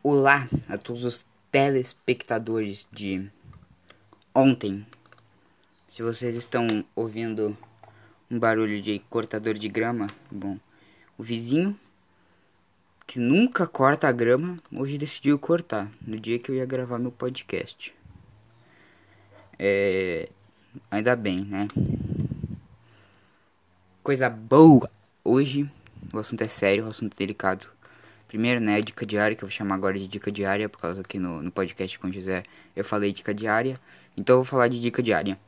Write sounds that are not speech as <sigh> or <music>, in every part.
Olá a todos os telespectadores de ontem. Se vocês estão ouvindo um barulho de cortador de grama, bom, o vizinho que nunca corta a grama hoje decidiu cortar no dia que eu ia gravar meu podcast. É, ainda bem, né? Coisa boa. Hoje o assunto é sério, o assunto é delicado. Primeiro, né, a dica diária, que eu vou chamar agora de dica diária, por causa que no, no podcast com o José eu falei dica diária. Então eu vou falar de dica diária.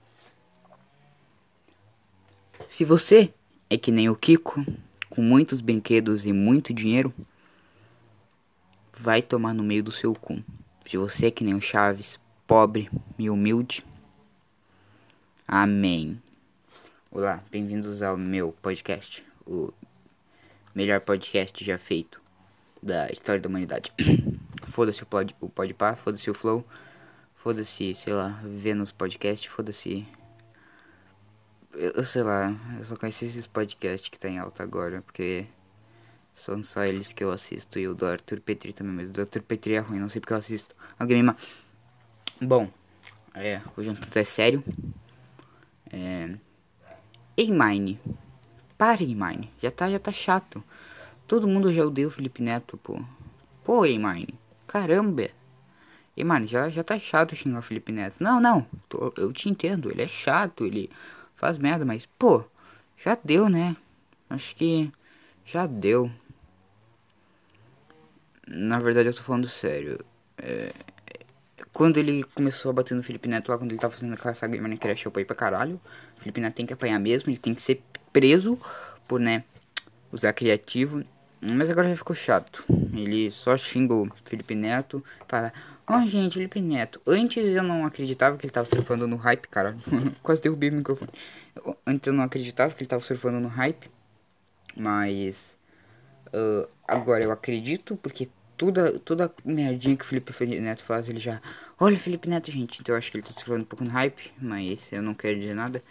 Se você é que nem o Kiko, com muitos brinquedos e muito dinheiro, vai tomar no meio do seu cu. Se você é que nem o Chaves, pobre e humilde, amém. Olá, bem-vindos ao meu podcast, o melhor podcast já feito da história da humanidade. <clears throat> foda-se o, pod, o Podpah, foda-se o Flow, foda-se, sei lá, Vênus Podcast, foda-se... Eu sei lá, eu só conheci esses podcasts que tá em alta agora, porque são só eles que eu assisto. E o do Arthur Petri também, mas o do Arthur Petri é ruim, não sei porque eu assisto. Alguém me Bom, é, o jantar é sério. É... Ei, Mine. Pare, Mine. Já tá, já tá chato. Todo mundo já odeia o Felipe Neto, pô. Pô, Eimine. Caramba. Eimine, já, já tá chato xingar o Felipe Neto. Não, não. Tô, eu te entendo. Ele é chato, ele faz merda, mas, pô, já deu, né? Acho que já deu. Na verdade, eu tô falando sério. É, quando ele começou a bater no Felipe Neto lá, quando ele tava fazendo aquela saga de Minecraft, eu apanhei pra caralho. O Felipe Neto tem que apanhar mesmo, ele tem que ser preso por, né, usar criativo. Mas agora já ficou chato. Ele só xinga o Felipe Neto. Fala, ó oh, gente, Felipe Neto. Antes eu não acreditava que ele tava surfando no hype, cara. <laughs> Quase derrubei o microfone. Antes eu não acreditava que ele tava surfando no hype. Mas uh, agora eu acredito, porque toda, toda merdinha que o Felipe Neto faz, ele já. Olha o Felipe Neto, gente. Então eu acho que ele tá surfando um pouco no hype. Mas eu não quero dizer nada.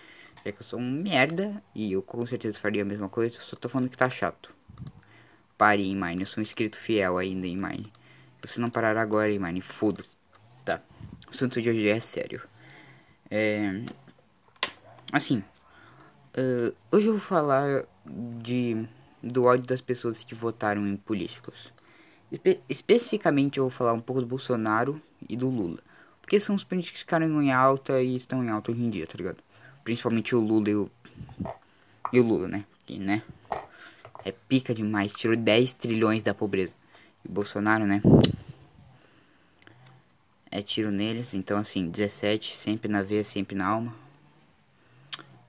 É que eu sou um merda. E eu com certeza faria a mesma coisa. Só tô falando que tá chato. Pare, Mine. Eu sou um inscrito fiel ainda, em Mine. Você não parará agora, Mine. Foda-se. Tá. O assunto de hoje é sério. É... Assim. Uh, hoje eu vou falar de do ódio das pessoas que votaram em políticos. Espe especificamente eu vou falar um pouco do Bolsonaro e do Lula. Porque são os políticos que ficaram em alta e estão em alta hoje em dia, tá ligado? Principalmente o Lula e o. E o Lula, né? Que, né? É pica demais, tirou 10 trilhões da pobreza. E Bolsonaro, né? É tiro neles, então assim, 17, sempre na veia, sempre na alma.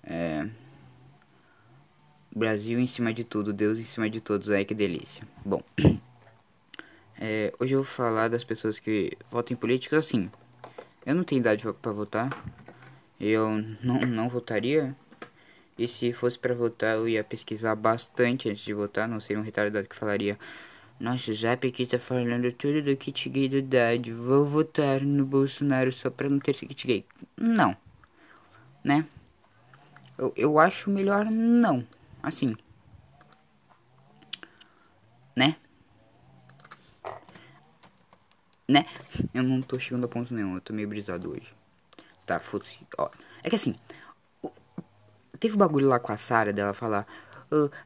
É... Brasil em cima de tudo, Deus em cima de todos, ai que delícia. Bom, é, hoje eu vou falar das pessoas que votam em políticos assim. Eu não tenho idade para votar, eu não, não votaria e se fosse para votar, eu ia pesquisar bastante antes de votar. Não seria um retardado que falaria: Nossa, o Zap aqui tá falando tudo do kit gay do idade. Vou votar no Bolsonaro só pra não ter esse kit gay. Não. Né? Eu, eu acho melhor não. Assim. Né? Né? Eu não tô chegando a ponto nenhum. Eu tô meio brisado hoje. Tá, foda-se. Ó. É que assim, Teve um bagulho lá com a Sara dela falar.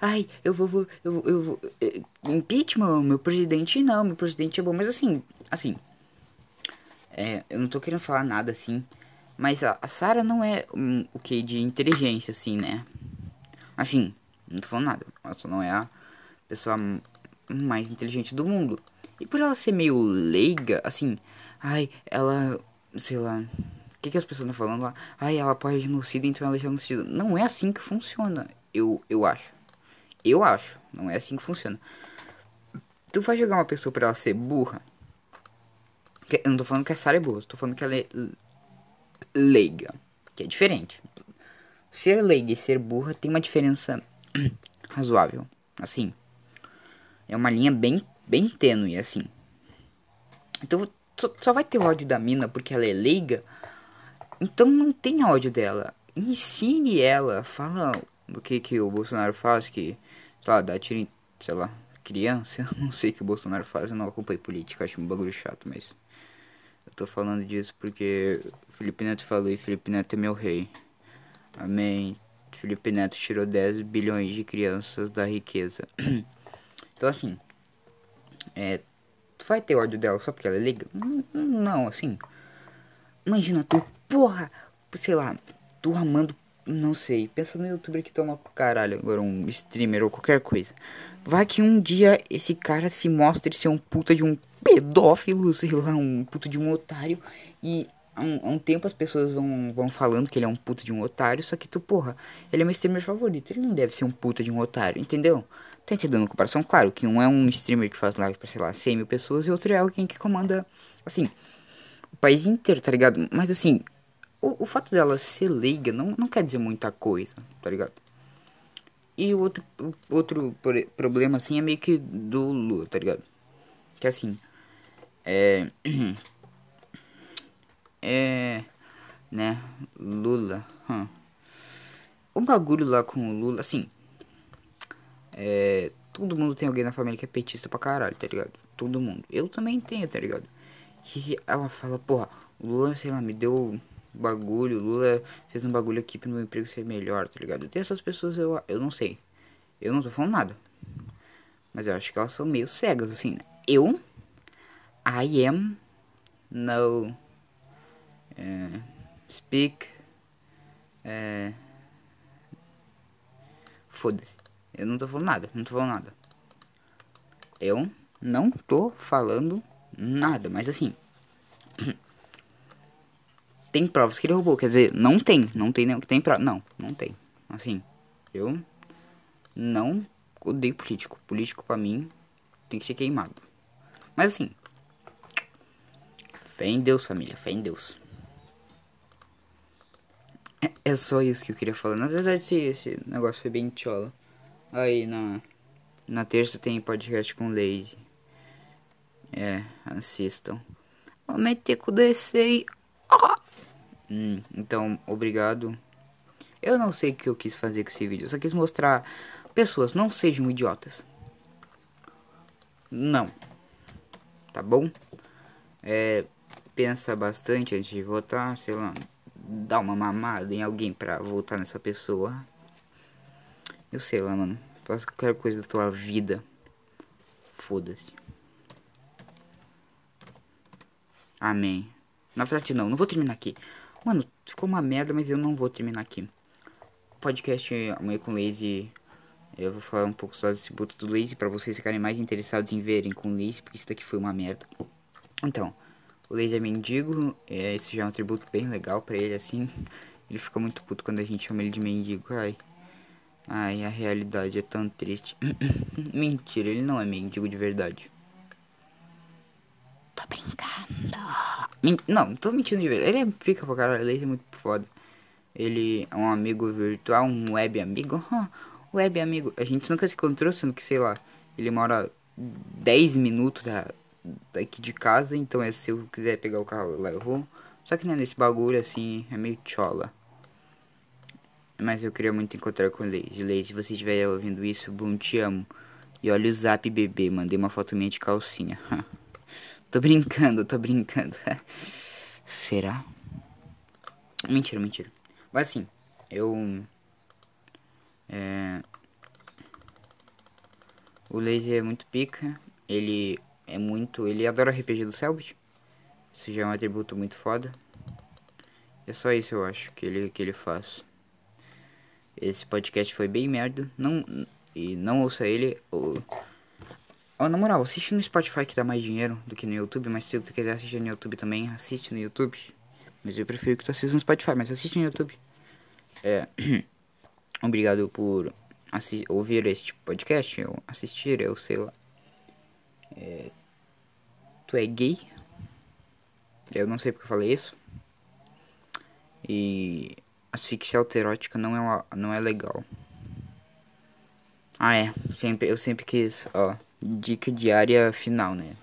Ai, eu vou, vou eu, eu vou. Uh, impeachment, meu presidente não, meu presidente é bom. Mas assim, assim. É, eu não tô querendo falar nada assim. Mas a, a Sara não é um, o que de inteligência, assim, né? Assim, não tô falando nada. Ela só não é a pessoa mais inteligente do mundo. E por ela ser meio leiga, assim, ai, ela, sei lá, que, que as pessoas estão falando lá? Ai, ela apoia genocídio, então ela é genocida. Não é assim que funciona. Eu, eu acho. Eu acho. Não é assim que funciona. Tu vai jogar uma pessoa pra ela ser burra? Eu não tô falando que a Sarah é burra. Tô falando que ela é leiga. Que é diferente. Ser leiga e ser burra tem uma diferença <clears throat> razoável. Assim. É uma linha bem, bem tênue, assim. Então só, só vai ter ódio da mina porque ela é leiga então não tenha ódio dela. Ensine ela. Fala o que que o Bolsonaro faz, que, sei lá, dá tiro em, sei lá, criança, <laughs> eu não sei o que o Bolsonaro faz, eu não acompanho política, acho um bagulho chato, mas eu tô falando disso porque Felipe Neto falou e Felipe Neto é meu rei. Amém. Felipe Neto tirou 10 bilhões de crianças da riqueza. <clears throat> então assim, é, tu vai ter ódio dela só porque ela é liga? Não, assim. Imagina tu, porra, sei lá, tu amando não sei, pensa no youtuber que toma pro caralho agora, um streamer ou qualquer coisa. Vai que um dia esse cara se mostre ser um puta de um pedófilo, sei lá, um puta de um otário. E há um, há um, tempo as pessoas vão, vão falando que ele é um puta de um otário, só que tu, porra, ele é meu streamer favorito, ele não deve ser um puta de um otário, entendeu? Tá entendendo a comparação? Claro que um é um streamer que faz live pra, sei lá, 100 mil pessoas e outro é alguém que comanda, assim, o país inteiro, tá ligado? Mas assim, o, o fato dela ser leiga não, não quer dizer muita coisa, tá ligado? E o outro, outro problema, assim, é meio que do Lula, tá ligado? Que assim, é. <clears throat> É. Né? Lula. Hum. O bagulho lá com o Lula, assim. É. Todo mundo tem alguém na família que é petista pra caralho, tá ligado? Todo mundo. Eu também tenho, tá ligado? E ela fala, porra, o Lula, sei lá, me deu bagulho, Lula fez um bagulho aqui pro meu emprego ser melhor, tá ligado? Tem essas pessoas, eu, eu não sei. Eu não tô falando nada. Mas eu acho que elas são meio cegas, assim, né? Eu, I am no uh, speak. Uh, Foda-se. Eu não tô falando nada, não tô falando nada. Eu não tô falando nada, mas assim. Tem provas que ele roubou. Quer dizer, não tem. Não tem nem que tem prova. Não, não tem. Assim, eu não odeio político. Político pra mim tem que ser queimado. Mas assim. Fé em Deus, família. Fé em Deus. É, é só isso que eu queria falar. Na verdade, esse, esse negócio foi bem tchola. Aí na. Na terça tem podcast com Lazy. É, assistam. Vou meter com o DC Oh! Hum, então, obrigado. Eu não sei o que eu quis fazer com esse vídeo. Eu só quis mostrar. Pessoas, não sejam idiotas. Não. Tá bom? É, pensa bastante antes de votar. Sei lá. Dá uma mamada em alguém pra votar nessa pessoa. Eu sei lá, mano. Faça qualquer coisa da tua vida. Foda-se. Amém. Na verdade, não. Não vou terminar aqui. Mano, ficou uma merda, mas eu não vou terminar aqui. Podcast amanhã com Lazy. Eu vou falar um pouco só desse boto do Lazy pra vocês ficarem mais interessados em verem com o Lazy, porque isso daqui foi uma merda. Então, o Lazy é mendigo, é, esse já é um tributo bem legal pra ele, assim. <laughs> Ele fica muito puto quando a gente chama ele de mendigo, ai. Ai, a realidade é tão triste. <laughs> Mentira, ele não é mendigo de verdade. Tô brincando. Não, tô mentindo de verdade. Ele é pica pra caralho, ele é muito foda. Ele é um amigo virtual, um web amigo. <laughs> web amigo. A gente nunca se encontrou, sendo que, sei lá, ele mora 10 minutos da, daqui de casa. Então, é, se eu quiser pegar o carro, eu levo. Só que né, nesse bagulho assim, é meio chola. Mas eu queria muito encontrar com o Lazy. Lazy, se você estiver ouvindo isso, bom, te amo. E olha o zap bebê, mandei uma foto minha de calcinha. <laughs> Tô brincando, tô brincando. <laughs> Será? Mentira, mentira. Mas assim, eu. É. O Laser é muito pica. Ele é muito. Ele adora RPG do Selbit. Isso já é um atributo muito foda. É só isso eu acho que ele, que ele faz. Esse podcast foi bem merda. Não, e não ouça ele. Ou, Oh, na moral, assiste no Spotify que dá mais dinheiro do que no YouTube, mas se tu quiser assistir no YouTube também, assiste no YouTube. Mas eu prefiro que tu assista no Spotify, mas assiste no YouTube. É. <clears throat> Obrigado por ouvir este podcast, ou assistir, eu sei lá. É, tu é gay? Eu não sei porque eu falei isso. E asfixia autoerótica não é, uma, não é legal. Ah, é. Sempre, eu sempre quis, ó dica diária final, né?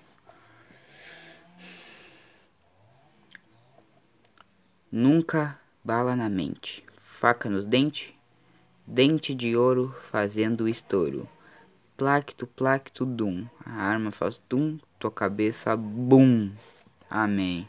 Nunca bala na mente, faca nos dentes, dente de ouro fazendo estouro, placto, placto, dum. A arma faz tum, tua cabeça, bum. Amém.